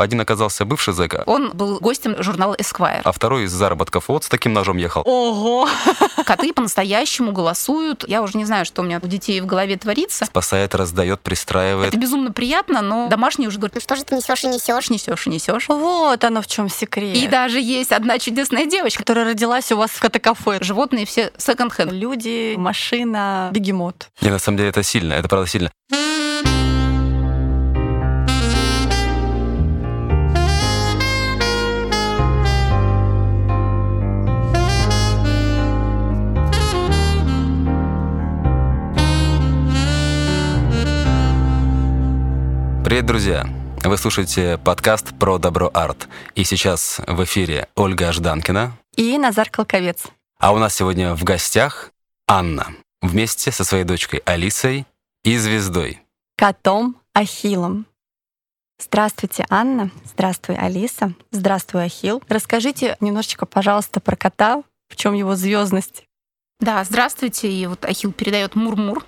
Один оказался бывший зэка, Он был гостем журнала Esquire. а второй из заработков вот с таким ножом ехал. Ого! Коты по-настоящему голосуют. Я уже не знаю, что у меня у детей в голове творится. Спасает, раздает, пристраивает. Это безумно приятно, но домашние уже говорят, Ну что же ты несешь и несешь? несешь и несешь. Вот оно в чем секрет. И даже есть одна чудесная девочка. которая родилась у вас в кафе. Животные все секонд-хенд. Люди, машина, бегемот. Не, на самом деле это сильно, это правда сильно. Привет, друзья! Вы слушаете подкаст про добро арт. И сейчас в эфире Ольга Жданкина. И Назар Колковец. А у нас сегодня в гостях Анна. Вместе со своей дочкой Алисой и звездой. Котом Ахиллом. Здравствуйте, Анна. Здравствуй, Алиса. Здравствуй, Ахилл. Расскажите немножечко, пожалуйста, про кота. В чем его звездность? Да, здравствуйте. И вот Ахилл передает мур-мур.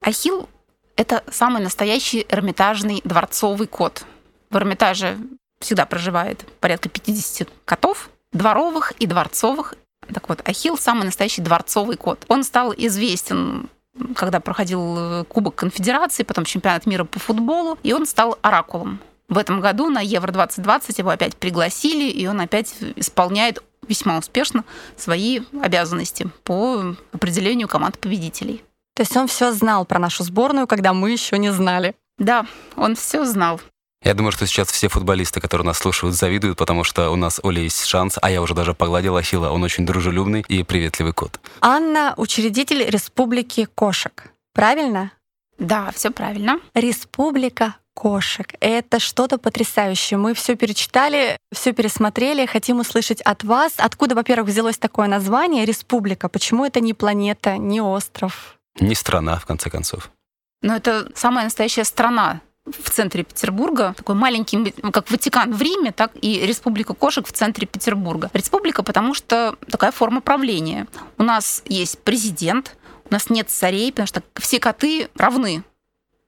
Ахилл — это самый настоящий эрмитажный дворцовый кот. В Эрмитаже всегда проживает порядка 50 котов, дворовых и дворцовых. Так вот, Ахилл — самый настоящий дворцовый кот. Он стал известен когда проходил э, Кубок Конфедерации, потом чемпионат мира по футболу, и он стал оракулом. В этом году на Евро-2020 его опять пригласили, и он опять исполняет весьма успешно свои обязанности по определению команд победителей. То есть он все знал про нашу сборную, когда мы еще не знали. Да, он все знал. Я думаю, что сейчас все футболисты, которые нас слушают, завидуют, потому что у нас Оля есть шанс, а я уже даже погладил Ахилла. Он очень дружелюбный и приветливый кот. Анна — учредитель Республики кошек. Правильно? Да, все правильно. Республика кошек. Это что-то потрясающее. Мы все перечитали, все пересмотрели. Хотим услышать от вас, откуда, во-первых, взялось такое название Республика. Почему это не планета, не остров? Не страна, в конце концов. Но это самая настоящая страна в центре Петербурга, такой маленький, как Ватикан в Риме, так и Республика кошек в центре Петербурга. Республика, потому что такая форма правления. У нас есть президент, у нас нет царей, потому что все коты равны.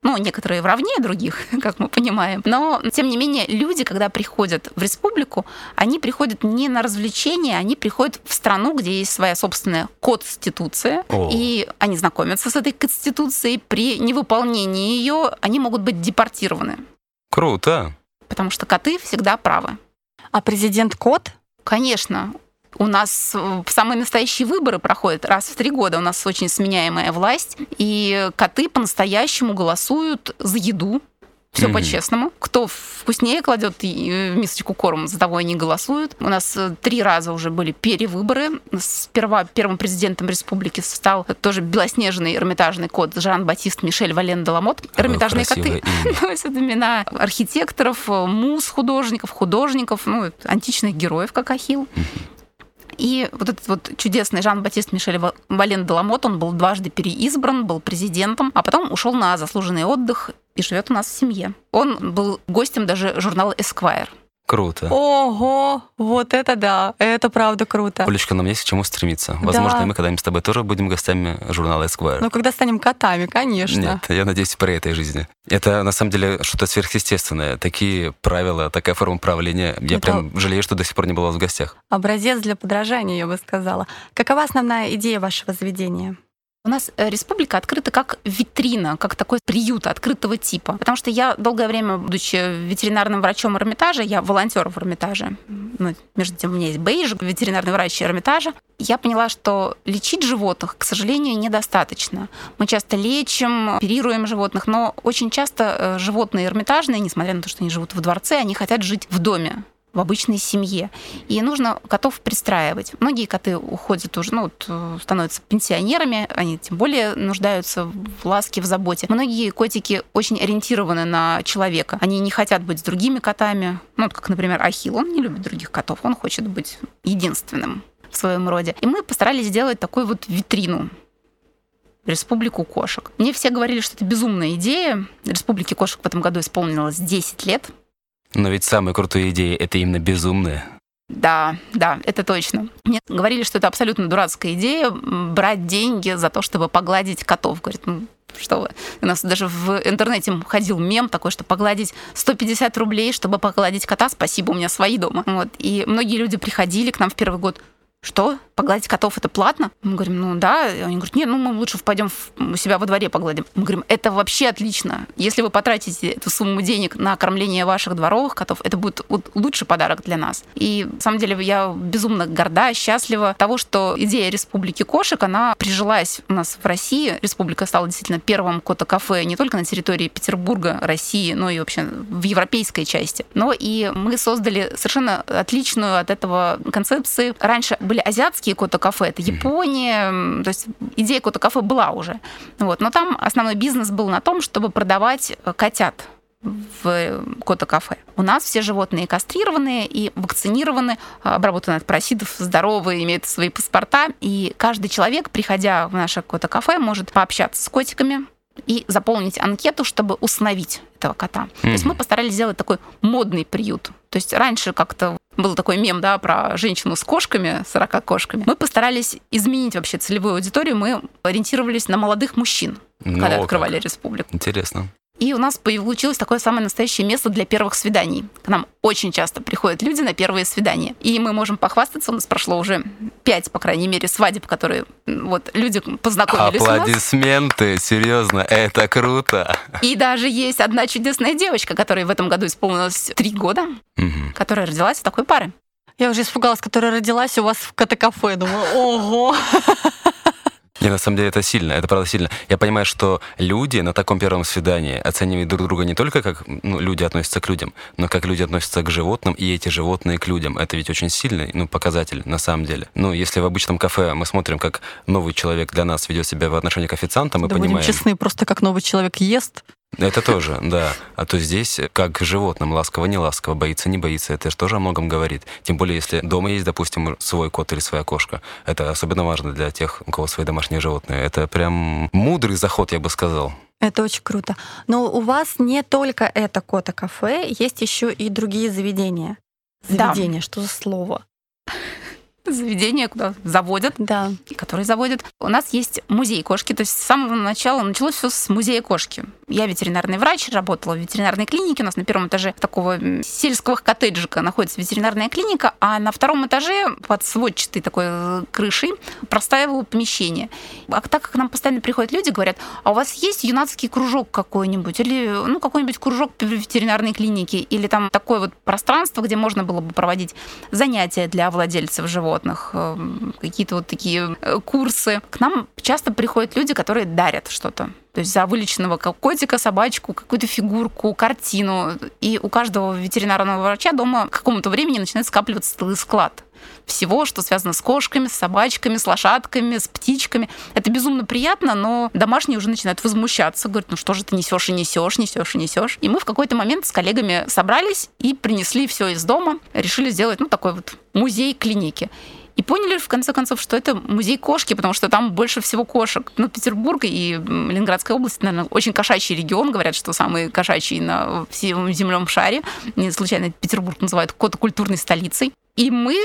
Ну, некоторые в равне других, как мы понимаем. Но, тем не менее, люди, когда приходят в республику, они приходят не на развлечения, они приходят в страну, где есть своя собственная конституция, О. и они знакомятся с этой конституцией. При невыполнении ее они могут быть депортированы, Круто. потому что коты всегда правы. А президент кот? Конечно, у нас э, самые настоящие выборы проходят раз в три года. У нас очень сменяемая власть, и коты по-настоящему голосуют за еду. Все Мгм. по-честному. Кто вкуснее кладет э, мисочку корма, за того они голосуют. У нас э, три раза уже были перевыборы. Сперва первым президентом республики стал тоже белоснежный эрмитажный кот Жан-Батист Мишель Вален Деламот. Эрмитажные коты носят имена архитекторов, муз художников, художников, ну, античных героев, как Ахилл. И вот этот вот чудесный Жан-Батист Мишель Ва- Вален Деламот, он был дважды переизбран, был президентом, а потом ушел на заслуженный отдых и живет у нас в семье. Он был гостем даже журнала Esquire. Круто. Ого, вот это да, это правда круто. Олечка, нам есть к чему стремиться. Возможно, Да. мы когда-нибудь с тобой тоже будем гостями журнала Esquire. Ну, когда станем котами, конечно. Нет, я надеюсь, при этой жизни. Это на самом деле что-то сверхъестественное. Такие правила, такая форма правления. Я Это- прям жалею, что до сих пор не была в гостях. Образец для подражания, я бы сказала. Какова основная идея вашего заведения? У нас э, республика открыта как витрина, как такой приют открытого типа. Потому что я долгое время, будучи ветеринарным врачом Эрмитажа, я волонтер в Эрмитаже. Ну, между тем, у меня есть бейдж, ветеринарный врач Эрмитажа. Я поняла, что лечить животных, к сожалению, недостаточно. Мы часто лечим, оперируем животных, но очень часто э, животные эрмитажные, несмотря на то, что они живут в дворце, они хотят жить в доме в обычной семье. И нужно котов пристраивать. Многие коты уходят уже, ну, вот, э, становятся пенсионерами, они тем более нуждаются в ласке, в заботе. Многие котики очень ориентированы на человека. Они не хотят быть с другими котами. Ну, вот как, например, Ахилл, он не любит других котов, он хочет быть единственным в своем роде. И мы постарались сделать такую вот витрину республику кошек. Мне все говорили, что это безумная идея. Республике кошек в этом году исполнилось 10 лет. Но ведь самые крутые идеи — это именно безумные. Да, да, это точно. Мне говорили, что это абсолютно дурацкая идея брать деньги за то, чтобы погладить котов. Говорят, ну, что вы. У нас даже в интернете ходил мем такой, что погладить 150 рублей, чтобы погладить кота, спасибо, у меня свои дома. Вот. И многие люди приходили к нам в первый год, что, погладить котов это платно? Мы говорим, ну да. И они говорят, нет, ну мы лучше пойдем у себя во дворе погладим. Мы говорим, это вообще отлично. Если вы потратите эту сумму денег на кормление ваших дворовых котов, это будет лучший подарок для нас. И на самом деле я безумно горда, счастлива того, что идея Республики кошек, она прижилась у нас в России. Республика стала действительно первым кота-кафе не только на территории Петербурга, России, но и вообще в европейской части. Но и мы создали совершенно отличную от этого концепции. Раньше были азиатские кота-кафе, это Япония, то есть идея кота-кафе была уже. Вот. Но там основной бизнес был на том, чтобы продавать э, котят в кота-кафе. У нас все животные кастрированные и вакцинированы, обработаны от паразитов, здоровые, имеют свои паспорта. И каждый человек, приходя в наше кота-кафе, может пообщаться с котиками, и заполнить анкету, чтобы установить этого кота. Mm-hmm. То есть мы постарались сделать такой модный приют. То есть раньше как-то был такой мем, да, про женщину с кошками, 40 кошками. Мы постарались изменить вообще целевую аудиторию. Мы ориентировались на молодых мужчин, ну, когда открывали как. республику. Интересно. И у нас получилось такое самое настоящее место для первых свиданий. К нам очень часто приходят люди на первые свидания. И мы можем похвастаться, у нас прошло уже пять, по крайней мере, свадеб, которые вот люди познакомились Аплодисменты, серьезно, это круто. И даже есть одна чудесная девочка, которой в этом году исполнилось три года, угу. которая родилась в такой пары. Я уже испугалась, которая родилась у вас в кафе. Думаю, ого. Не, на самом деле это сильно, это правда сильно. Я понимаю, что люди на таком первом свидании оценивают друг друга не только как ну, люди относятся к людям, но как люди относятся к животным, и эти животные к людям. Это ведь очень сильный ну, показатель на самом деле. Ну, если в обычном кафе мы смотрим, как новый человек для нас ведет себя в отношении к официанту, мы да понимаем... будем честны, просто как новый человек ест, это тоже, да. А то здесь, как животным, ласково, не ласково, боится, не боится, это же тоже о многом говорит. Тем более, если дома есть, допустим, свой кот или своя кошка. Это особенно важно для тех, у кого свои домашние животные. Это прям мудрый заход, я бы сказал. Это очень круто. Но у вас не только это кота-кафе, есть еще и другие заведения. Заведения, да. что за слово? заведение, куда заводят, да. которые заводят. У нас есть музей кошки, то есть с самого начала началось все с музея кошки. Я ветеринарный врач, работала в ветеринарной клинике. У нас на первом этаже такого сельского коттеджика находится ветеринарная клиника, а на втором этаже под сводчатой такой э, крышей простаивало помещение. А так как нам постоянно приходят люди, говорят, а у вас есть юнацкий кружок какой-нибудь или ну, какой-нибудь кружок в ветеринарной клинике или там такое вот пространство, где можно было бы проводить занятия для владельцев животных, эм, какие-то вот такие э, курсы. К нам часто приходят люди, которые дарят что-то. То есть за вылеченного котика, собачку, какую-то фигурку, картину. И у каждого ветеринарного врача дома к какому-то времени начинает скапливаться целый склад всего, что связано с кошками, с собачками, с лошадками, с птичками. Это безумно приятно, но домашние уже начинают возмущаться, говорят, ну что же ты несешь и несешь, несешь и несешь. И мы в какой-то момент с коллегами собрались и принесли все из дома, решили сделать ну, такой вот музей клиники. И поняли, в конце концов, что это музей кошки, потому что там больше всего кошек. Ну, Петербург и Ленинградская область, наверное, очень кошачий регион. Говорят, что самый кошачий на всем земном шаре. Не случайно Петербург называют котокультурной столицей. И мы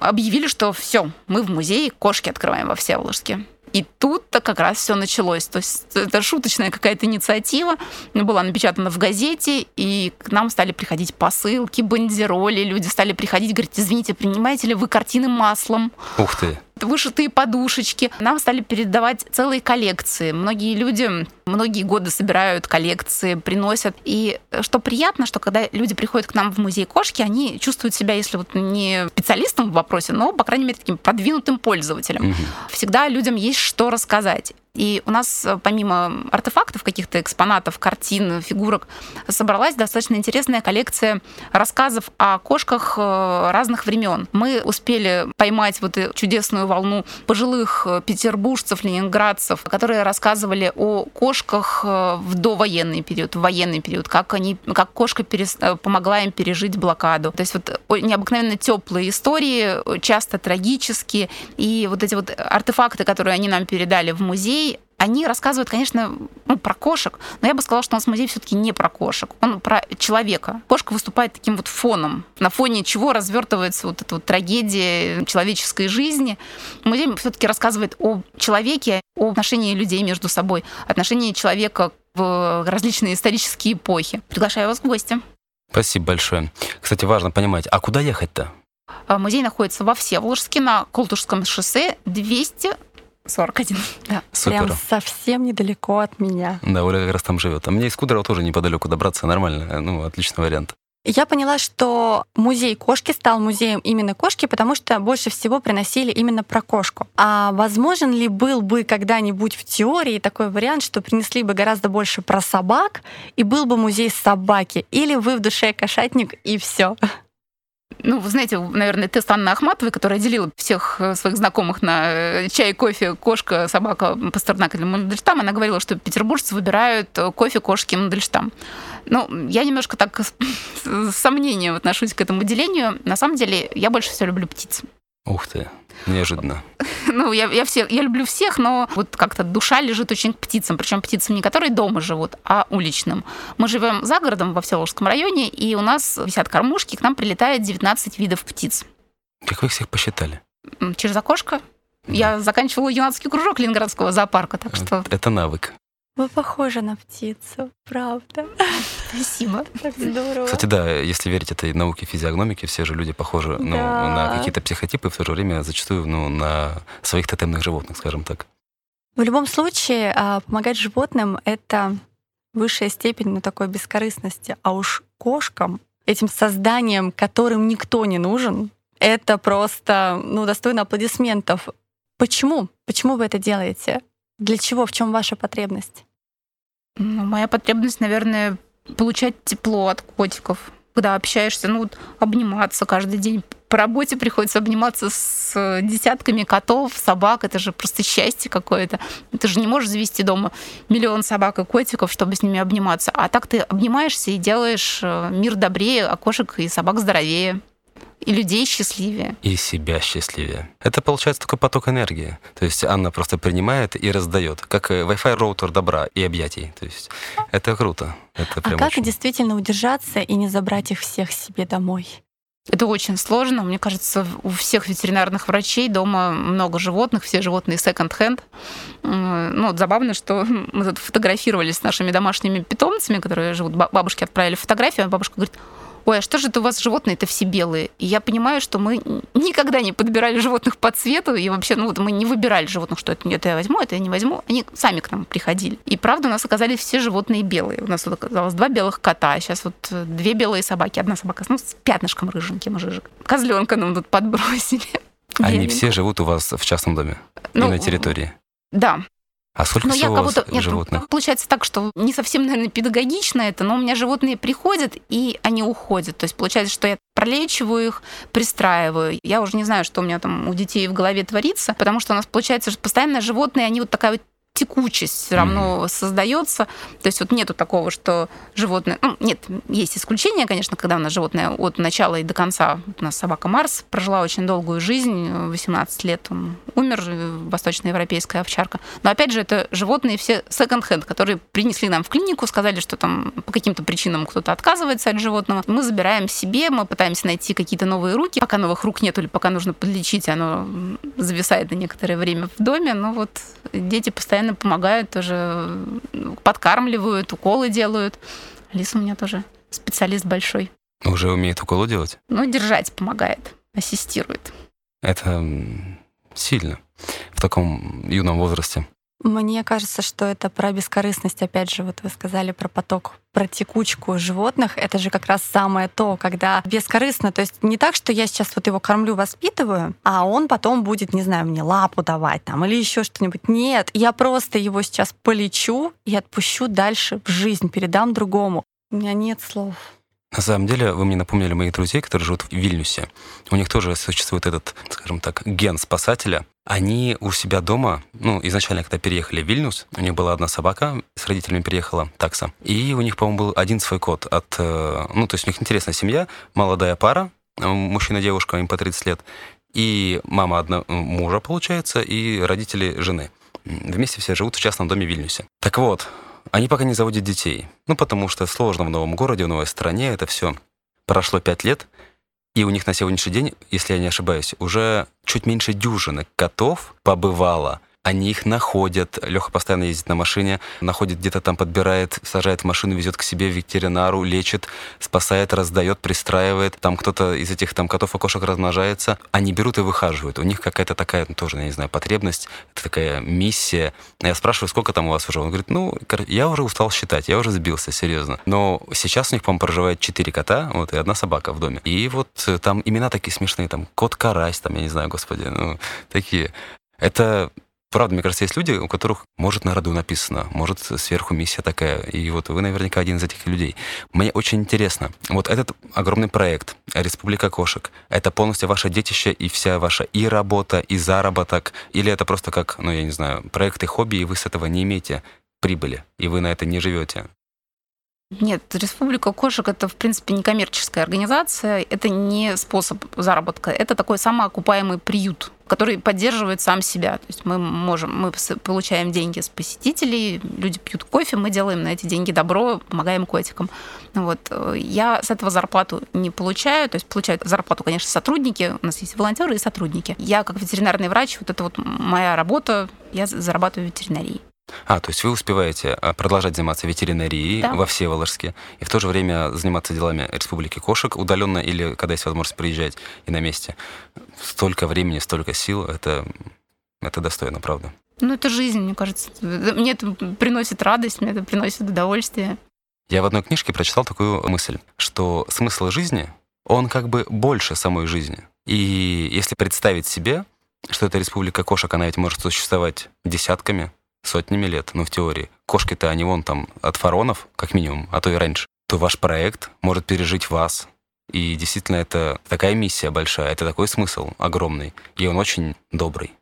объявили, что все, мы в музее кошки открываем во Всеволожске. И тут-то как раз все началось. То есть это шуточная какая-то инициатива, была напечатана в газете, и к нам стали приходить посылки, бандероли, люди стали приходить, говорить, извините, принимаете ли вы картины маслом? Ух ты! Вышитые подушечки. Нам стали передавать целые коллекции. Многие люди многие годы собирают коллекции, приносят. И что приятно, что когда люди приходят к нам в музей кошки, они чувствуют себя, если вот не специалистом в вопросе, но, по крайней мере, таким продвинутым пользователем. Угу. Всегда людям есть что рассказать. И у нас э, помимо артефактов, каких-то экспонатов, картин, фигурок, собралась достаточно интересная коллекция рассказов о кошках э, разных времен. Мы успели поймать вот чудесную волну пожилых э, петербуржцев, ленинградцев, которые рассказывали о кошках в довоенный период, в военный период, как они, как кошка перес... помогла им пережить блокаду. То есть вот необыкновенно теплые истории, часто трагические, и вот эти вот артефакты, которые они нам передали в музей, они рассказывают, конечно, ну, про кошек, но я бы сказала, что у нас музей все-таки не про кошек, он про человека. Кошка выступает таким вот фоном, на фоне чего развертывается вот эта вот трагедия человеческой жизни. Музей все-таки рассказывает о человеке, о отношении людей между собой, отношении человека в различные исторические эпохи. Приглашаю вас в гости. Спасибо большое. Кстати, важно понимать, а куда ехать-то? А, музей находится во Всеволожске на Колтушском шоссе 200 41. Да. Супер. Прям совсем недалеко от меня. Да, Оля как раз там живет. А мне из Кудрово тоже неподалеку добраться нормально. Ну, отличный вариант. Я поняла, что музей кошки стал музеем именно кошки, потому что больше всего приносили именно про кошку. А возможен ли был бы когда-нибудь в теории такой вариант, что принесли бы гораздо больше про собак, и был бы музей собаки? Или вы в душе кошатник, и все? Ну, вы знаете, наверное, тест Анны Ахматовой, которая делила всех э, своих знакомых на э, чай, кофе, кошка, собака, пастернак или Мандельштам, она говорила, что петербуржцы выбирают э, кофе, кошки, Мандельштам. Ну, я немножко так с сомнением отношусь к этому делению. На самом деле, я больше всего люблю птиц. Ух ты. Неожиданно. Ну, я, я, все, я люблю всех, но вот как-то душа лежит очень к птицам. Причем птицам не которые дома живут, а уличным. Мы живем за городом во Всеволожском районе, и у нас висят кормушки, к нам прилетает 19 видов птиц. Как вы их всех посчитали? Через окошко. Да. Я заканчивала юнацкий кружок Ленинградского зоопарка, так что... Это навык. Вы похожи на птицу, правда. Спасибо. Так здорово. Кстати, да, если верить этой науке физиогномики, все же люди похожи ну, Да. на какие-то психотипы, в то же время зачастую ну, на своих тотемных животных, скажем так. В любом случае, а, помогать животным — это высшая степень ну, такой бескорыстности. А уж кошкам, этим созданиям, которым никто не нужен, это просто ну, достойно аплодисментов. Почему? Почему вы это делаете? Для чего? В чем ваша потребность? Ну, моя потребность, наверное, получать тепло от котиков. Когда общаешься, ну, обниматься каждый день. По работе приходится обниматься с десятками котов, собак. Это же просто счастье какое-то. Ты же не можешь завести дома миллион собак и котиков, чтобы с ними обниматься. А так ты обнимаешься и делаешь э, мир добрее, а кошек и собак здоровее. И людей счастливее. И себя счастливее. Это получается такой поток энергии. То есть Анна просто принимает и раздает, как э, Wi-Fi роутер добра и объятий. То есть это круто. Это А как очень- действительно удержаться и не забрать их всех себе домой? Это очень сложно. Мне кажется, у всех ветеринарных врачей дома много животных, все животные секонд-хенд. Ну, вот забавно, что мы тут фотографировались с нашими домашними питомцами, которые живут. Ба- Бабушке отправили фотографию, а бабушка говорит, ой, а что же это у вас животные-то все белые? И я понимаю, что мы никогда не подбирали животных по цвету, и вообще, ну вот мы не выбирали животных, что это, это я возьму, это я не возьму. Они сами к нам приходили. И правда, у нас оказались все животные белые. У нас вот оказалось два белых кота, а сейчас вот э, две белые собаки. Одна собака ну, с пятнышком рыженьким, жижик. Козленка нам тут подбросили. Они Беленького. все живут у вас в частном доме Ну, и на территории. Да, А сколько но я всего у вас. Нет, животных? получается так, что не совсем, наверное, педагогично это, но у меня животные приходят, и они уходят. То есть получается, что я пролечиваю их, пристраиваю. Я уже не знаю, что у меня там у детей в голове творится, потому что у нас получается, что постоянно животные, они вот такая вот текучесть все равно создается. То есть вот нету такого, что животное... Ну, нет, есть исключения, конечно, когда у нас животное от начала и до конца. У нас собака Марс прожила очень долгую жизнь, 18 лет он умер, э, восточноевропейская овчарка. Но опять же, это животные все секонд-хенд, которые принесли нам в клинику, сказали, что там по каким-то причинам кто-то отказывается от животного. Мы забираем себе, мы пытаемся найти какие-то новые руки. Пока новых рук нету или пока нужно подлечить, оно зависает на некоторое время в доме. Но вот дети постоянно помогают, тоже подкармливают, уколы делают. Алиса у меня тоже специалист большой. Уже умеет уколы делать? Ну, держать помогает, ассистирует. Это сильно в таком юном возрасте. Мне кажется, что это про бескорыстность. Опять же, вот вы сказали про поток, про текучку животных. Это же как раз самое то, когда бескорыстно. То есть не так, что я сейчас вот его кормлю, воспитываю, а он потом будет, не знаю, мне лапу давать там или еще что-нибудь. Нет, я просто его сейчас полечу и отпущу дальше в жизнь, передам другому. У меня нет слов. На самом деле, вы мне напомнили моих друзей, которые живут в Вильнюсе. У них тоже существует этот, скажем так, ген спасателя. Они у себя дома, ну, изначально, когда переехали в Вильнюс, у них была одна собака, с родителями переехала, такса. И у них, по-моему, был один свой кот от... э, Ну, то есть у них интересная семья, молодая пара, э, мужчина и девушка, им по 30 лет, и мама одна, мужа, получается, и родители жены. Вместе все живут в частном доме в Вильнюсе. Так вот, они пока не заводят детей. Ну, потому что сложно в новом городе, в новой стране это все. Прошло пять лет, и у них на сегодняшний день, если я не ошибаюсь, уже чуть меньше дюжины котов побывало они их находят. Леха постоянно ездит на машине, находит где-то там, подбирает, сажает в машину, везет к себе ветеринару, лечит, спасает, раздает, пристраивает. Там кто-то из этих там котов и кошек размножается. Они берут и выхаживают. У них какая-то такая, ну, тоже, я не знаю, потребность, это такая миссия. Я спрашиваю, сколько там у вас уже? Он говорит, ну, я уже устал считать, я уже сбился, серьезно. Но сейчас у них, по-моему, проживает четыре кота, вот, и одна собака в доме. И вот э, там имена такие смешные, там, кот-карась, там, я не знаю, господи, ну, такие. Это Правда, мне кажется, есть люди, у которых, может, на роду написано, может, сверху миссия такая. И вот вы наверняка один из этих людей. Мне очень интересно, вот этот огромный проект «Республика кошек», это полностью ваше детище и вся ваша и работа, и заработок? Или это просто как, ну, я не знаю, проект и хобби, и вы с этого не имеете прибыли, и вы на это не живете? Нет, Республика кошек это, в принципе, не коммерческая организация, это не способ заработка, это такой самоокупаемый приют, который поддерживает сам себя. То есть мы можем, мы получаем деньги с посетителей, люди пьют кофе, мы делаем на эти деньги добро, помогаем котикам. Вот. Я с этого зарплату не получаю, то есть получают зарплату, конечно, сотрудники, у нас есть волонтеры и сотрудники. Я как ветеринарный врач, вот это вот моя работа, я зарабатываю ветеринарией. А, то есть вы успеваете а, продолжать заниматься ветеринарией да. во Всеволожске и в то же время заниматься делами Республики Кошек удаленно или когда есть возможность приезжать и на месте. Столько времени, столько сил, это, это достойно, правда. Ну, это жизнь, мне кажется. Мне это приносит радость, мне это приносит удовольствие. Я в одной книжке прочитал такую мысль, что смысл жизни, он как бы больше самой жизни. И если представить себе, что эта республика кошек, она ведь может существовать десятками, сотнями лет, ну, в теории. Кошки-то, они вон там от фаронов, как минимум, а то и раньше. То ваш проект может пережить вас. И действительно, это такая миссия большая, это такой смысл огромный, и он очень добрый.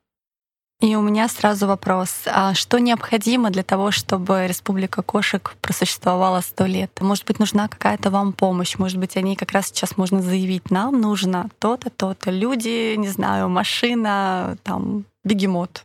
И у меня сразу вопрос. А что необходимо для того, чтобы Республика кошек просуществовала сто лет? Может быть, нужна какая-то вам помощь? Может быть, о ней как раз сейчас можно заявить. Нам нужно то-то, то-то. Люди, не знаю, машина, там, бегемот.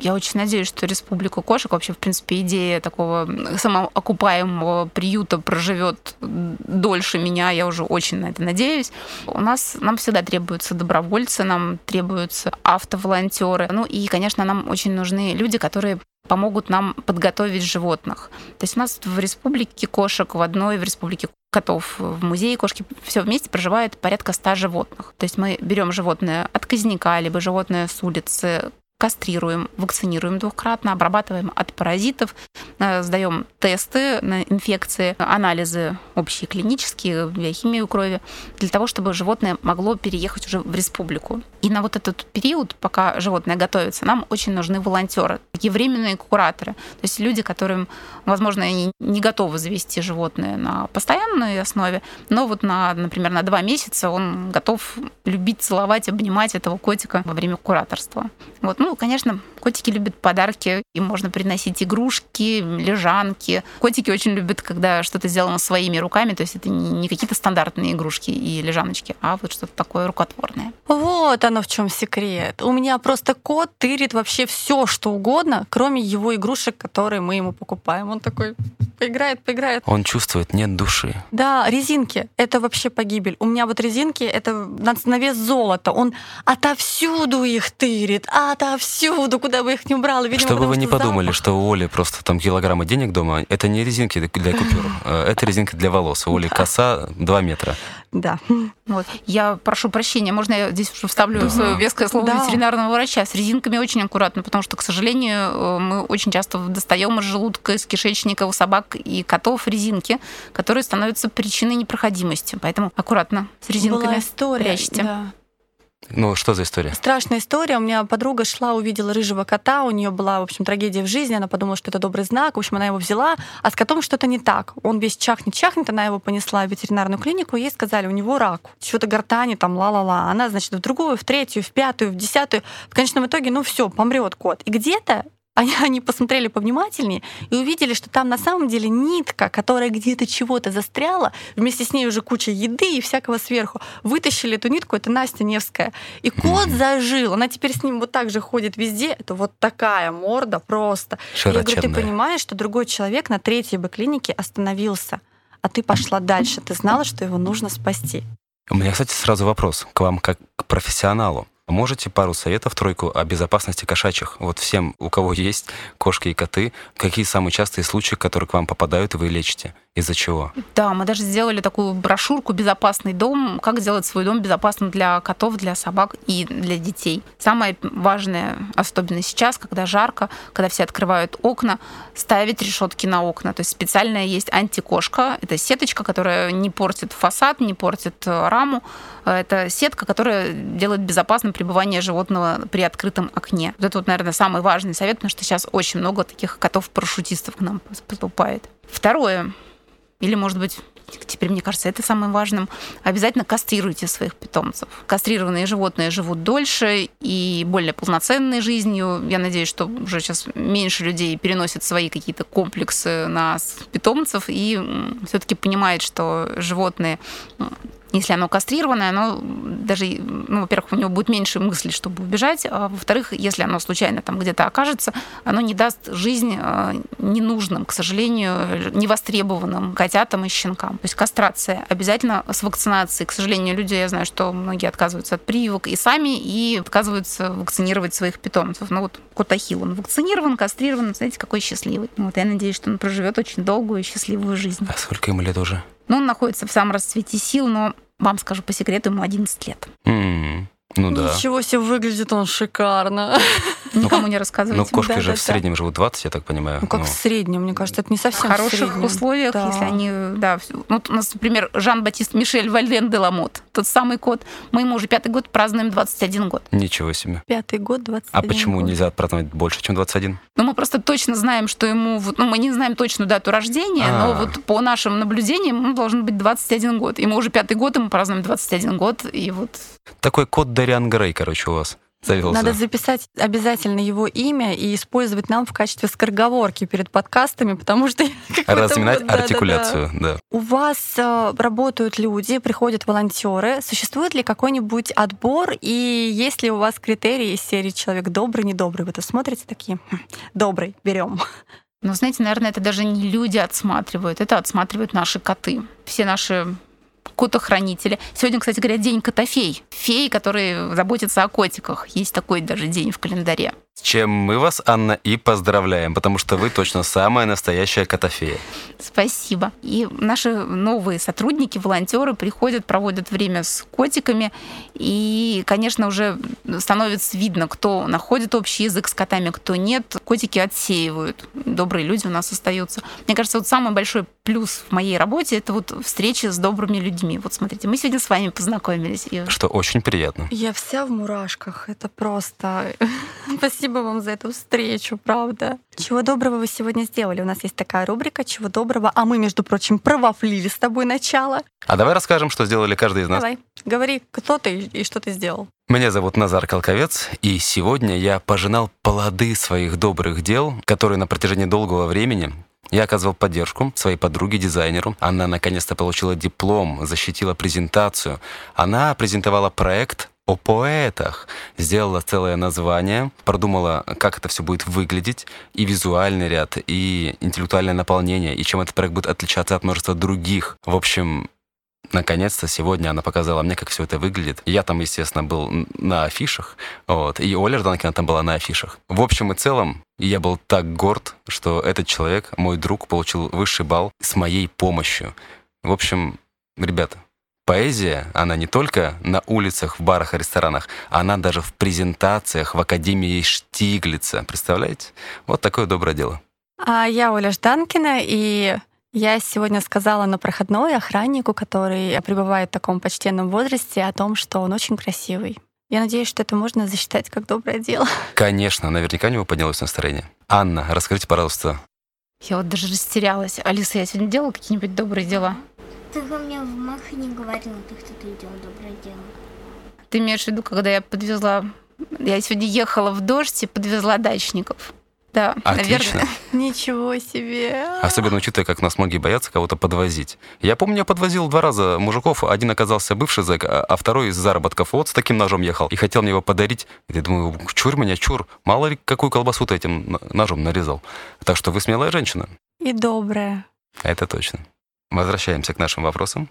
Я очень надеюсь, что Республика кошек, вообще, в принципе, идея такого самоокупаемого приюта проживет дольше меня. Я уже очень на это надеюсь. У нас нам всегда требуются добровольцы, нам требуются автоволонтеры. Ну и, конечно, нам очень нужны люди, которые помогут нам подготовить животных. То есть у нас в Республике кошек, в одной в Республике котов, в музее кошки, все вместе проживает порядка ста животных. То есть мы берем животное от казника, либо животное с улицы, кастрируем, вакцинируем двухкратно, обрабатываем от паразитов, э, сдаем тесты на инфекции, анализы общие клинические, биохимию крови, для того, чтобы животное могло переехать уже в республику. И на вот этот период, пока животное готовится, нам очень нужны волонтеры, такие временные кураторы. То есть люди, которым, возможно, они не готовы завести животное на постоянной основе, но вот на, например, на два месяца он готов любить, целовать, обнимать этого котика во время кураторства. Вот. Ну, конечно, котики любят подарки, им можно приносить игрушки, лежанки. Котики очень любят, когда что-то сделано своими руками, то есть это не какие-то стандартные игрушки и лежаночки, а вот что-то такое рукотворное. Вот оно в чем секрет. У меня просто кот тырит вообще все, что угодно, кроме его игрушек, которые мы ему покупаем. Он такой поиграет, поиграет. Он чувствует, нет души. Да, резинки — это вообще погибель. У меня вот резинки — это на вес золота. Он отовсюду их тырит, отовсюду, куда бы их ни убрал. Видимо, Чтобы вы не подумали, запах. что у Оли просто там килограммы денег дома, это не резинки для купюр, э, это резинки для волос. У Оли коса 2 метра. Да. Вот. Я прошу прощения, можно я здесь уже вставлю да. свое веское слово да. ветеринарного врача? С резинками очень аккуратно, потому что, к сожалению, э, мы очень часто достаем из желудка, из кишечника у собак и котов резинки, которые становятся причиной непроходимости. Поэтому аккуратно с резинками Была история, прячьте. Да. Ну, что за история? Страшная история. У меня подруга шла, увидела рыжего кота, у нее была, в общем, трагедия в жизни, она подумала, что это добрый знак, в общем, она его взяла, а с котом что-то не так. Он весь чахнет-чахнет, она его понесла в ветеринарную клинику, ей сказали, у него рак, что-то гортани, там, ла-ла-ла. Она, значит, в другую, в третью, в пятую, в десятую. В конечном итоге, ну все, помрет кот. И где-то Они, они посмотрели повнимательнее и увидели, что там на самом деле нитка, которая где-то чего-то застряла, вместе с ней уже куча еды и всякого сверху. Вытащили эту нитку, это Настя Невская. И кот зажил. Она теперь с ним вот так же ходит везде. Это вот такая морда просто. Я говорю, ты понимаешь, что другой человек на третьей бы клинике остановился, а ты пошла дальше. Ты знала, что его нужно спасти. У меня, кстати, сразу вопрос к вам как к профессионалу. Можете пару советов тройку о безопасности кошачьих? Вот всем, у кого есть кошки и коты, какие самые частые случаи, которые к вам попадают и вы лечите? Из-за чего? Да, мы даже сделали такую брошюрку «Безопасный дом», как сделать свой дом безопасным для котов, для собак и для детей. Самое важное, особенно сейчас, когда жарко, когда все открывают окна, ставить решетки на окна. То есть специальная есть антикошка. Это сеточка, которая не портит фасад, не портит э, раму. Это сетка, которая делает безопасным пребывание животного при открытом окне. Вот это вот, наверное, самый важный совет, потому что сейчас очень много таких котов-парашютистов к нам поступает. Второе, или, может быть, теперь мне кажется, это самым важным, обязательно кастрируйте своих питомцев. Кастрированные животные живут дольше и более полноценной жизнью. Я надеюсь, что уже сейчас меньше людей переносят свои какие-то комплексы на питомцев и все-таки понимает, что животные если оно кастрированное, оно даже, ну, во-первых, у него будет меньше мыслей, чтобы убежать, а во-вторых, если оно случайно там где-то окажется, оно не даст жизнь а, ненужным, к сожалению, невостребованным котятам и щенкам. То есть кастрация обязательно с вакцинацией. К сожалению, люди, я знаю, что многие отказываются от прививок и сами, и отказываются вакцинировать своих питомцев. Ну вот кот Ахилл, он вакцинирован, кастрирован, знаете, какой счастливый. Вот я надеюсь, что он проживет очень долгую и счастливую жизнь. А сколько ему лет уже? Ну, он находится в самом расцвете сил, но вам скажу по секрету, ему 11 лет. Mm-hmm. Ну да. Ничего себе, выглядит он шикарно. Никому не рассказывайте. Ну, кошки же в среднем живут 20, я так понимаю. Ну, как в среднем, мне кажется, это не совсем В хороших условиях, если они, да. Ну, у нас, например, Жан-Батист Мишель Вальден де Ламот, тот самый кот. Мы ему уже пятый год празднуем 21 год. Ничего себе. Пятый год, 21 А почему нельзя отпраздновать больше, чем 21? Ну, мы просто точно знаем, что ему... Ну, мы не знаем точную дату рождения, но а. вот по нашим наблюдениям он должен быть 21 год. И мы уже пятый год, и мы празднуем 21 год, и вот... Такой кот Дариан Грей, короче, у вас завелся. Надо записать обязательно его имя и использовать нам в качестве скороговорки перед подкастами, потому что... Разминать вот, артикуляцию, да, да, да. У вас э, работают люди, приходят волонтеры. Существует ли какой-нибудь отбор, и есть ли у вас критерии из серии «Человек добрый, недобрый»? Вы это смотрите такие? «Хм, добрый, берем. Ну, знаете, наверное, это даже не люди отсматривают, это отсматривают наши коты. Все наши котохранители. Сегодня, кстати говоря, день котофей. Феи, которые заботятся о котиках. Есть такой даже день в календаре. С чем мы вас, Анна, и поздравляем, потому что вы точно самая настоящая котофея. Спасибо. И наши новые сотрудники, волонтеры приходят, проводят время с котиками, и, конечно, уже становится видно, кто находит общий язык с котами, кто нет. Котики отсеивают. Добрые люди у нас остаются. Мне кажется, вот самый большой плюс в моей работе это вот встречи с добрыми людьми. Вот смотрите, мы сегодня с вами познакомились. И... Что очень приятно. Я вся в мурашках. Это просто... Спасибо Спасибо вам за эту встречу, правда. Чего доброго вы сегодня сделали? У нас есть такая рубрика «Чего доброго», а мы, между прочим, провафлили с тобой начало. А давай расскажем, что сделали каждый из нас. Давай, говори, кто ты и что ты сделал. Меня зовут Назар Колковец, и сегодня я пожинал плоды своих добрых дел, которые на протяжении долгого времени я оказывал поддержку своей подруге-дизайнеру. Она наконец-то получила диплом, защитила презентацию. Она презентовала проект о поэтах. Сделала целое название, продумала, как это все будет выглядеть, и визуальный ряд, и интеллектуальное наполнение, и чем этот проект будет отличаться от множества других. В общем, Наконец-то сегодня она показала мне, как все это выглядит. Я там, естественно, был на афишах, вот, и Оля Жданкина там была на афишах. В общем и целом, я был так горд, что этот человек, мой друг, получил высший балл с моей помощью. В общем, ребята, Поэзия, она не только на улицах, в барах и ресторанах, она даже в презентациях в Академии Штиглица. Представляете? Вот такое доброе дело. А я Оля Жданкина, и я сегодня сказала на проходной охраннику, который пребывает в таком почтенном возрасте, о том, что он очень красивый. Я надеюсь, что это можно засчитать как доброе дело. Конечно, наверняка у него поднялось настроение. Анна, расскажите, пожалуйста. Я вот даже растерялась. Алиса, я сегодня делала какие-нибудь добрые дела? Ты у меня в Махе говорила, ты что-то делал доброе дело. Ты имеешь в виду, когда я подвезла... Я сегодня ехала в дождь и подвезла дачников. Да, Отлично. наверное. Ничего себе. Особенно учитывая, как у нас многие боятся кого-то подвозить. Я помню, я подвозил два раза мужиков. Один оказался бывший зэк, а а второй из заработков. Вот с таким ножом ехал. И хотел мне его подарить. И я думаю, чур меня, чур. Мало ли, какую колбасу ты этим ножом нарезал. Так что вы смелая женщина. И доброе. Это точно. Возвращаемся к нашим вопросам.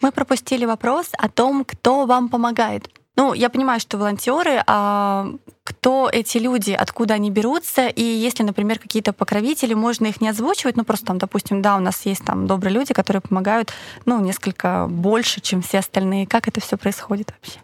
Мы пропустили вопрос о том, кто вам помогает. Ну, я понимаю, что волонтеры, а кто эти люди, откуда они берутся, и если, например, какие-то покровители, можно их не озвучивать, ну просто там, допустим, да, у нас есть там добрые люди, которые помогают, ну, несколько больше, чем все остальные. Как это все происходит вообще?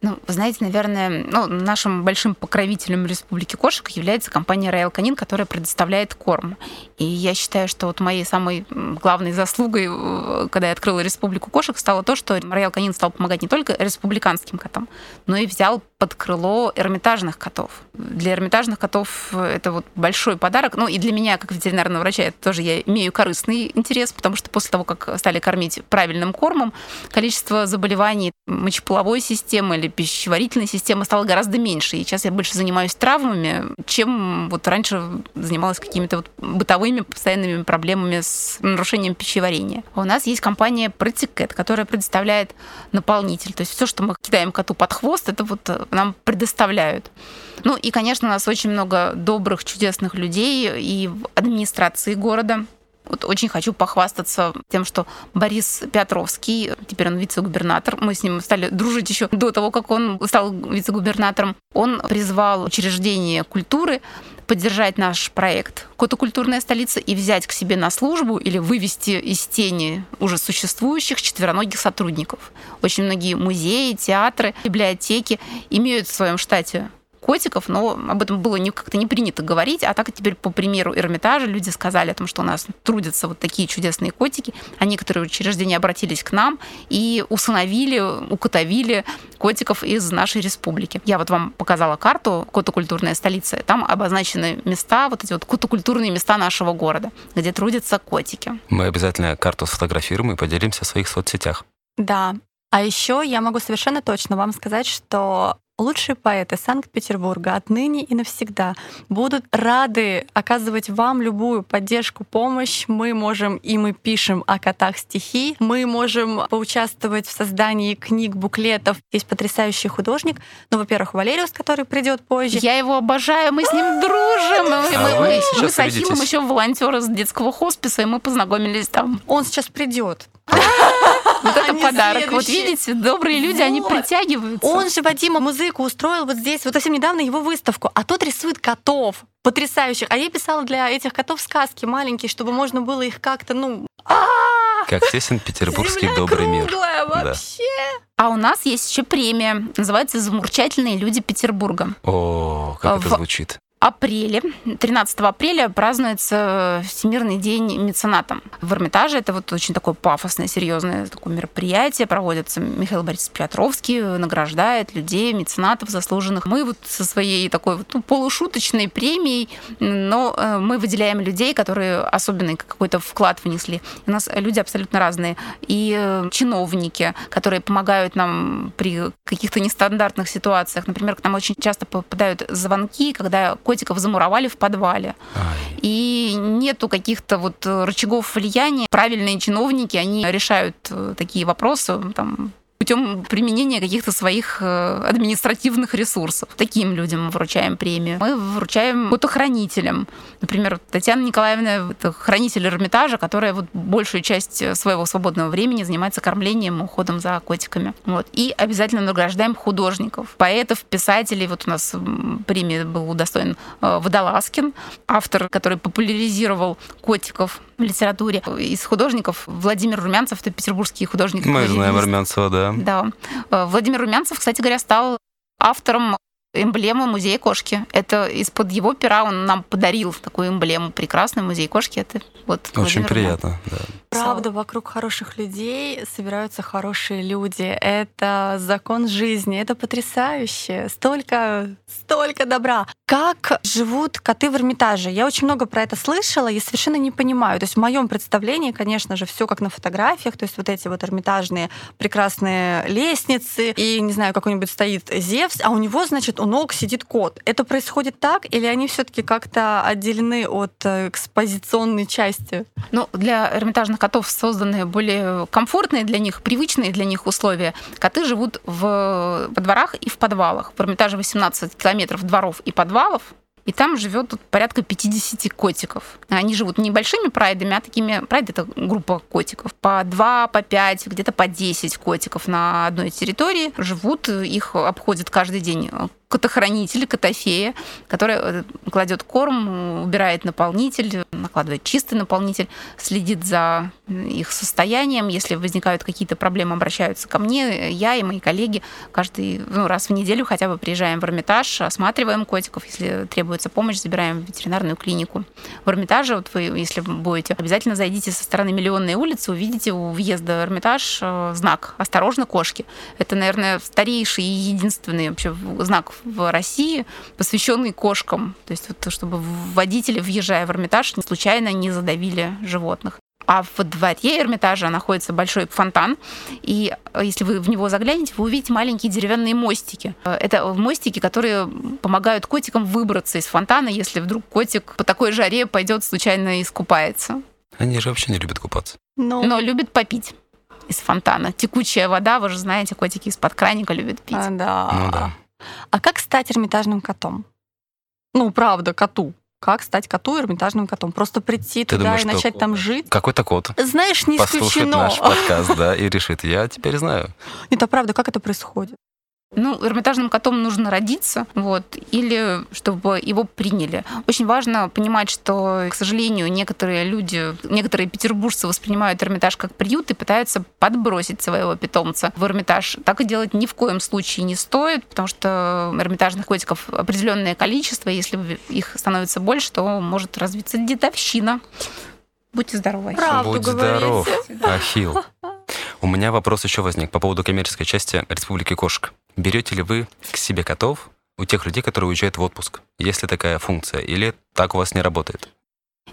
Ну, вы знаете, наверное, ну, нашим большим покровителем Республики Кошек является компания Royal Canin, которая предоставляет корм. И я считаю, что вот моей самой главной заслугой, э, когда я открыла Республику Кошек, стало то, что Royal Canin стал помогать не только республиканским котам, но и взял под крыло эрмитажных котов. Для эрмитажных котов это вот большой подарок. Ну и для меня, как ветеринарного врача, это тоже я имею корыстный интерес, потому что после того, как стали кормить правильным кормом, количество заболеваний мочеполовой системы или пищеварительной системы стало гораздо меньше. И сейчас я больше занимаюсь травмами, чем вот раньше занималась какими-то вот бытовыми постоянными проблемами с нарушением пищеварения. У нас есть компания Протикет, которая предоставляет наполнитель. То есть все, что мы кидаем коту под хвост, это вот э, нам предоставляют. Ну и, конечно, у нас очень много добрых, чудесных людей и в администрации города. Вот очень хочу похвастаться тем, что Борис Петровский, теперь он вице-губернатор, мы с ним стали дружить еще до того, как он стал вице-губернатором, он призвал учреждение культуры поддержать наш проект «Котокультурная столица» и взять к себе на службу или вывести из тени уже существующих четвероногих сотрудников. Очень многие музеи, театры, библиотеки имеют в своем штате котиков, но об этом было не, как-то не принято говорить, а так теперь по примеру Эрмитажа люди сказали о том, что у нас трудятся вот такие чудесные котики, а некоторые учреждения обратились к нам и усыновили, укотовили котиков из нашей республики. Я вот вам показала карту «Котокультурная столица», там обозначены места, вот эти вот котокультурные места нашего города, где трудятся котики. Мы обязательно карту сфотографируем и поделимся в своих соцсетях. Да. А еще я могу совершенно точно вам сказать, что лучшие поэты Санкт-Петербурга отныне и навсегда будут рады оказывать вам любую поддержку, помощь. Мы можем и мы пишем о котах стихи, мы можем поучаствовать в создании книг, буклетов. Есть потрясающий художник. Ну, во-первых, Валериус, который придет позже. Я его обожаю, мы с ним дружим. Мы, А мы- мы- мы с Ахимом еще волонтеры с детского хосписа, и мы познакомились там. Он сейчас придет. Вот это подарок. Вот видите, добрые люди, они притягиваются. Он же Вадима музыку устроил вот здесь, вот совсем недавно его выставку, а тот рисует котов потрясающих. А я писала для этих котов сказки маленькие, чтобы можно было их как-то, ну, Как тесен петербургский земля добрый мир. вообще. А у нас есть еще премия. Называется «Замурчательные люди Петербурга». О, как это В- звучит. Апреле, 13 апреля празднуется Всемирный день мецената. В Эрмитаже это вот очень такое пафосное, серьезное такое мероприятие. Проводится Михаил Борисович Петровский, награждает людей, меценатов заслуженных. Мы вот со своей такой вот ну, полушуточной премией, но э, мы выделяем людей, которые особенный какой-то вклад внесли. У нас люди абсолютно разные. И э, чиновники, которые помогают нам при каких-то нестандартных ситуациях. Например, к нам очень часто попадают звонки, когда котиков замуровали в подвале. Ай. И нету каких-то вот э, рычагов влияния. Правильные чиновники, они решают э, такие вопросы там, путем применения каких-то своих э, административных ресурсов. Таким людям мы вручаем премию. Мы вручаем котохранителям. Например, Татьяна Николаевна — это хранитель Эрмитажа, которая вот большую часть э, своего свободного времени занимается кормлением, уходом за котиками. Вот. И обязательно награждаем художников, поэтов, писателей. Вот у нас премия был удостоен э, Водолазкин, автор, который популяризировал котиков в литературе. Из художников Владимир Румянцев, это петербургский художник. Мы знаем. Армянцева, да. Да. Э, Владимир Румянцев, кстати говоря, стал автором эмблемы музея кошки. Это из-под его пера он нам подарил такую эмблему. Прекрасный музей кошки. Это вот Очень Владимир приятно, да. Правда, вокруг хороших людей собираются хорошие люди. Это закон жизни, это потрясающе. Столько, столько добра. Как живут коты в Эрмитаже? Я очень много про это слышала и совершенно не понимаю. То есть в моем представлении, конечно же, все как на фотографиях, то есть вот эти вот эрмитажные прекрасные лестницы, и, не знаю, какой-нибудь стоит Зевс, а у него, значит, он ног сидит кот. Это происходит так, или они все-таки как-то отделены от э, экспозиционной части? Ну, для эрмитажных котов созданы более комфортные для них, привычные для них условия. Коты живут в, во дворах и в подвалах. В Эрмитаже 18 километров дворов и подвалов, и там живет порядка 50 котиков. Они живут не небольшими прайдами, а такими... Прайд — это группа котиков. По 2, по 5, где-то по 10 котиков на одной территории живут, их обходят каждый день котохранитель, котофея, которая э, кладет корм, убирает наполнитель, накладывает чистый наполнитель, следит за их состоянием. Если возникают какие-то проблемы, обращаются ко мне. Я и мои коллеги каждый ну, раз в неделю хотя бы приезжаем в Эрмитаж, осматриваем котиков. Если требуется помощь, забираем в ветеринарную клинику. В Эрмитаже, вот вы, если будете, обязательно зайдите со стороны Миллионной улицы, увидите у въезда в Эрмитаж э, знак «Осторожно, кошки». Это, наверное, старейший и единственный вообще знак в России, посвященный кошкам. То есть вот, чтобы водители, въезжая в Эрмитаж, случайно не задавили животных. А в дворе Эрмитажа находится большой фонтан, и э, если вы в него заглянете, вы увидите маленькие деревянные мостики. Э, это мостики, которые помогают котикам выбраться из фонтана, если вдруг котик по такой жаре пойдет случайно искупается. Они же вообще не любят купаться. Но, Но любят попить из фонтана. Текучая вода, вы же знаете, котики из-под краника любят пить. А, да. Ну да. А как стать эрмитажным котом? Ну, правда, коту. Как стать коту эрмитажным котом? Просто прийти Ты туда думаешь, и начать там жить? Какой-то кот Знаешь, не послушает исключено. наш подкаст, да, и решит, я теперь знаю. Это правда, как это происходит? Ну, эрмитажным котом нужно родиться, вот, или чтобы его приняли. Очень важно понимать, что, к сожалению, некоторые люди, некоторые петербуржцы воспринимают Эрмитаж как приют и пытаются подбросить своего питомца в Эрмитаж. Так и делать ни в коем случае не стоит, потому что эрмитажных котиков определенное количество, если их становится больше, то может развиться дедовщина. Будьте здоровы. Правду Будь говорите. здоров, Ахил. У меня вопрос еще возник по поводу коммерческой части Республики Кошек. Берете ли вы к себе котов у тех людей, которые уезжают в отпуск? Есть ли такая функция? Или так у вас не работает?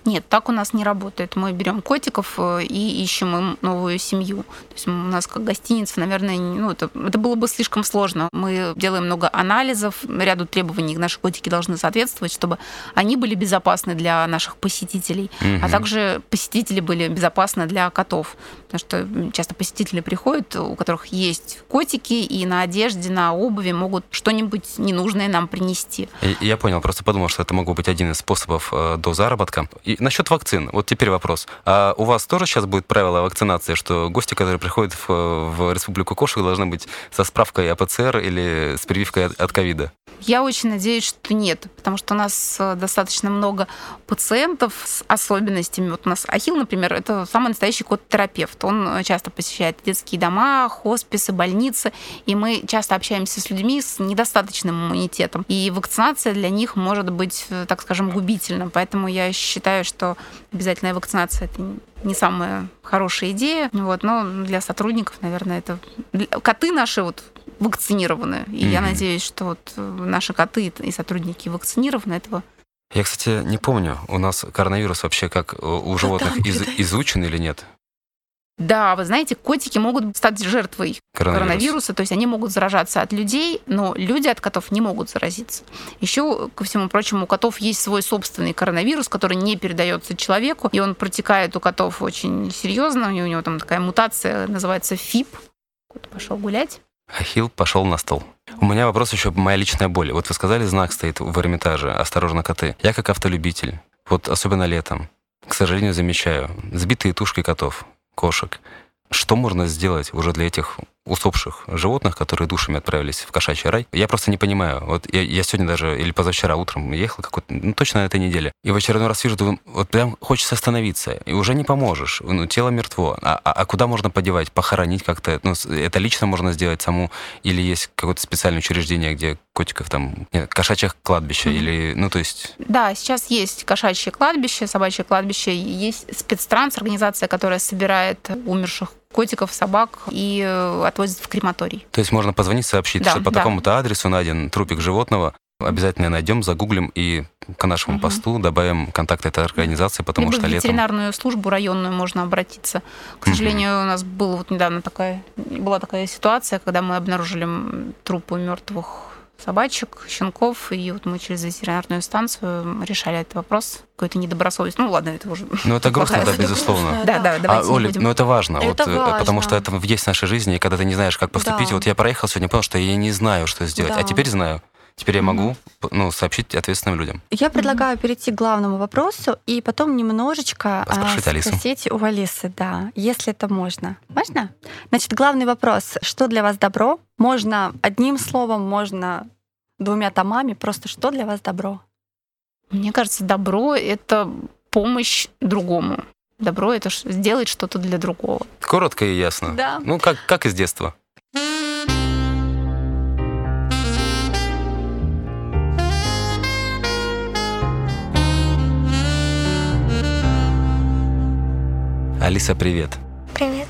Нет, так у нас не работает. Мы берем котиков э, и ищем им новую семью. То есть у нас как гостиница, наверное, ну, это, это было бы слишком сложно. Мы делаем много анализов, ряду требований наши котики должны соответствовать, чтобы они были безопасны для наших посетителей, Мгм. а также посетители были безопасны для котов. Потому что часто посетители приходят, у которых есть котики, и на одежде, на обуви могут что-нибудь ненужное нам принести. Я понял, просто подумал, что это могло быть один из способов э, до заработка. И насчет вакцин, вот теперь вопрос. А у вас тоже сейчас будет правило вакцинации, что гости, которые приходят в, в Республику Кошек, должны быть со справкой о ПЦР или с прививкой от- ковида? Я очень надеюсь, что нет, потому что у нас э, достаточно много пациентов с особенностями. Вот у нас Ахил, например, это самый настоящий кот-терапевт. Он э, часто посещает детские дома, хосписы, больницы, и мы часто общаемся с людьми с недостаточным иммунитетом. И вакцинация для них может быть, э, так скажем, губительна. Поэтому я считаю, что обязательная вакцинация это не самая хорошая идея. Вот, но для сотрудников, наверное, это... Коты наши вот вакцинированы. И я Мгм. надеюсь, что вот наши коты и сотрудники вакцинированы. Этого Я, кстати, не помню, у нас коронавирус вообще как э, у животных из- изучен или нет? Да, вы знаете, котики могут стать жертвой Коронавирус. коронавируса, то есть они могут заражаться от людей, но люди от котов не могут заразиться. Еще, ко всему прочему, у котов есть свой собственный коронавирус, который не передается человеку, и он протекает у котов очень серьезно, и у него там такая мутация, называется ФИП. Кот пошел гулять. Ахилл пошел на стол. У меня вопрос еще моя личная боль. Вот вы сказали, знак стоит в Эрмитаже «Осторожно, коты». Я как автолюбитель, вот особенно летом, к сожалению, замечаю сбитые тушки котов, кошек. Что можно сделать уже для этих усопших животных, которые душами отправились в кошачий рай? Я просто не понимаю. Вот я, я сегодня даже, или позавчера утром ехал какой-то, ну, точно на этой неделе, и в очередной раз вижу, думаю, вот прям хочется остановиться, и уже не поможешь. Ну, тело мертво. А, а- а куда можно подевать? Похоронить как-то? Ну, это лично можно сделать саму? Или есть какое-то специальное учреждение, где котиков там, нет, кошачьих кладбище? Мгм. Или, ну, то есть... Да, сейчас есть кошачье кладбище, собачье кладбище, есть спецтранс, организация, которая собирает умерших котиков, собак и э, отвозит в крематорий. То есть можно позвонить, сообщить, Да, что по да. такому-то адресу найден трупик животного. Обязательно найдем, загуглим и к нашему Мгм. посту добавим контакт этой организации, потому Либо что в летом... ветеринарную службу районную можно обратиться. К сожалению, у нас была вот недавно такая, была такая ситуация, когда мы обнаружили трупы мертвых собачек, щенков, и вот мы через ветеринарную станцию решали этот вопрос. Какой-то недобросовестный. Ну ладно, это уже... Ну это грустно, да, безусловно. Да, да, А, давайте Оля, будем. ну это важно, Это вот, э, потому что это есть в нашей жизни, и когда ты не знаешь, как поступить. Да. Вот я проехал сегодня, понял, что я не знаю, что сделать, а теперь знаю. Теперь я могу ну, сообщить ответственным людям. Я предлагаю перейти к главному вопросу и потом немножечко а, Поспрашивать Алису. спросить у Алисы, да, если это можно. Можно? Значит, главный вопрос: что для вас добро? Можно одним словом, можно двумя томами. Просто что для вас добро? Мне кажется, добро — это помощь другому. Добро — это сделать что-то для другого. Коротко и ясно. Да. Ну, как, как из детства. Алиса, привет. Привет.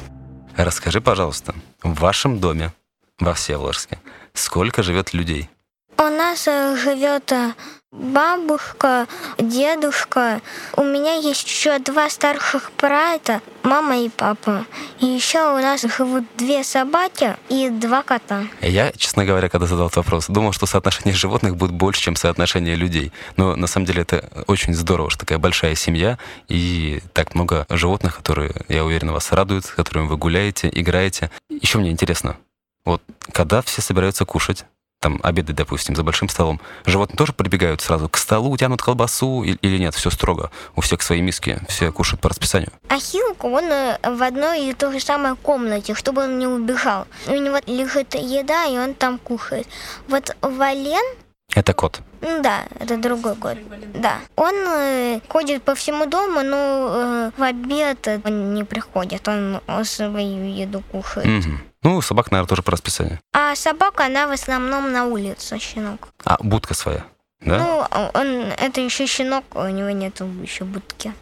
Расскажи, пожалуйста, в вашем доме во Всеволожске сколько живет людей? У нас э, живет э, бабушка, дедушка. У меня есть еще два старших брата, мама и папа. И еще у нас живут две собаки и два кота. Я, честно говоря, когда задал этот вопрос, думал, что соотношение животных будет больше, чем соотношение людей. Но на самом деле это очень здорово, что такая большая семья и так много животных, которые, я уверен, вас радуют, с которыми вы гуляете, играете. Еще мне интересно, вот когда все собираются кушать, там обеды, допустим, за большим столом, животные тоже прибегают сразу к столу, тянут колбасу или нет, все строго, у всех свои миски, все кушают по расписанию. Ахилка, он э, в одной и той же самой комнате, чтобы он не убежал. У него лежит еда, и он там кушает. Вот Вален, Это кот. да, это другой год. Да. Он э, ходит по всему дому, но э, в обед он не приходит, он э, свою еду кушает. Мгм. Ну, собак, наверное, тоже по расписанию. А собака, она в основном на улице, щенок. А, будка своя, да? Ну, а он, это еще щенок, у него нет еще будки.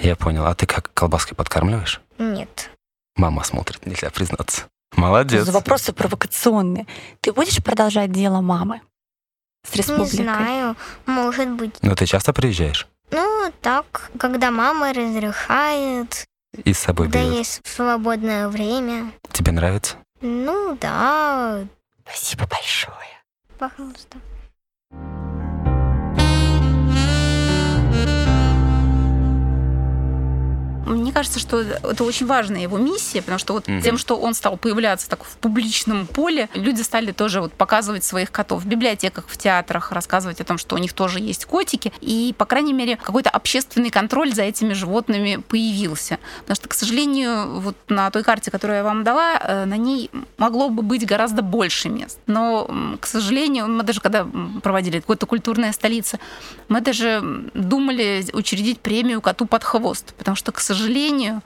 Я понял. А ты как колбаской подкармливаешь? Нет. Мама смотрит, нельзя признаться. Молодец. За вопросы провокационные. Ты будешь продолжать дело мамы с Не республикой? знаю, может быть. Но ты часто приезжаешь? Ну, так, когда мама разрешает, И с собой когда берет? есть свободное время. Тебе нравится? Ну, да, Спасибо большое. пожалуйста. Мне кажется, что это очень важная его миссия, потому что вот Мгм. тем, что он стал появляться так в публичном поле, люди стали тоже вот показывать своих котов в библиотеках, в театрах, рассказывать о том, что у них тоже есть котики. И, по крайней мере, какой-то общественный контроль за этими животными появился. Потому что, к сожалению, вот на той карте, которую я вам дала, э, на ней могло бы быть гораздо больше мест. Но, к сожалению, мы даже когда проводили какую-то культурная столица, мы даже думали учредить премию коту под хвост, потому что, к сожалению, в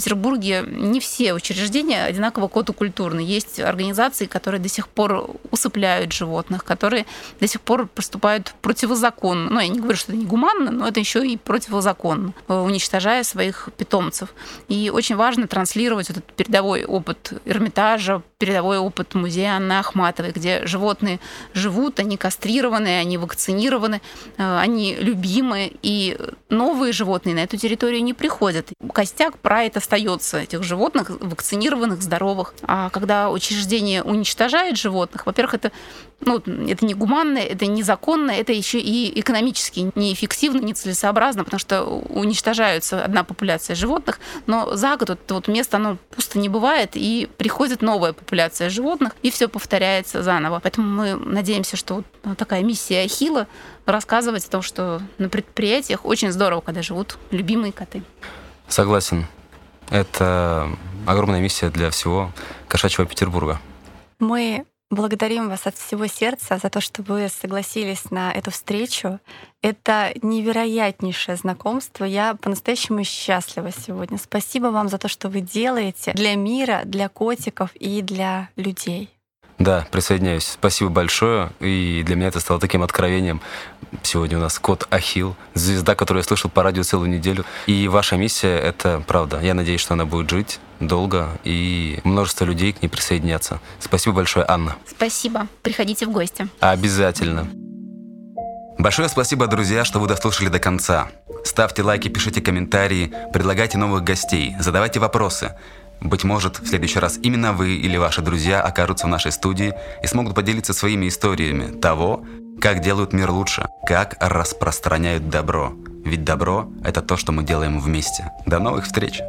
Петербурге не все учреждения одинаково коту культурны. Есть организации, которые до сих пор усыпляют животных, которые до сих пор поступают противозаконно. Ну, я не говорю, что это не гуманно, но это еще и противозаконно, э, уничтожая своих питомцев. И очень важно транслировать этот передовой опыт Эрмитажа, передовой опыт музея Анны Ахматовой, где животные живут, они кастрированы, они вакцинированы, э, они любимы, и новые животные на эту территорию не приходят. Костяк прайд остается этих животных, вакцинированных, здоровых. А когда учреждение уничтожает животных, во-первых, это, ну, это не гуманно, это незаконно, это еще и экономически неэффективно, нецелесообразно, потому что уничтожаются одна популяция животных, но за год это вот место, оно пусто не бывает, и приходит новая популяция животных, и все повторяется заново. Поэтому мы надеемся, что вот такая миссия Ахилла рассказывать о том, что на предприятиях очень здорово, когда живут любимые коты. Согласен. Это огромная миссия для всего кошачьего Петербурга. Мы благодарим вас от всего сердца за то, что вы согласились на эту встречу. Это невероятнейшее знакомство. Я по-настоящему счастлива сегодня. Спасибо вам за то, что вы делаете для мира, для котиков и для людей. Да, присоединяюсь. Спасибо большое. И для меня это стало таким откровением. Сегодня у нас кот Ахил, звезда, которую я слышал по радио целую неделю. И ваша миссия — это правда. Я надеюсь, что она будет жить долго, и множество людей к ней присоединятся. Спасибо большое, Анна. Спасибо. Приходите в гости. Обязательно. Большое спасибо, друзья, что вы дослушали до конца. Ставьте лайки, пишите комментарии, предлагайте новых гостей, задавайте вопросы. Быть может, в следующий раз именно вы или ваши друзья окажутся в нашей студии и смогут поделиться своими историями того, как делают мир лучше, как распространяют добро. Ведь добро – это то, что мы делаем вместе. До новых встреч!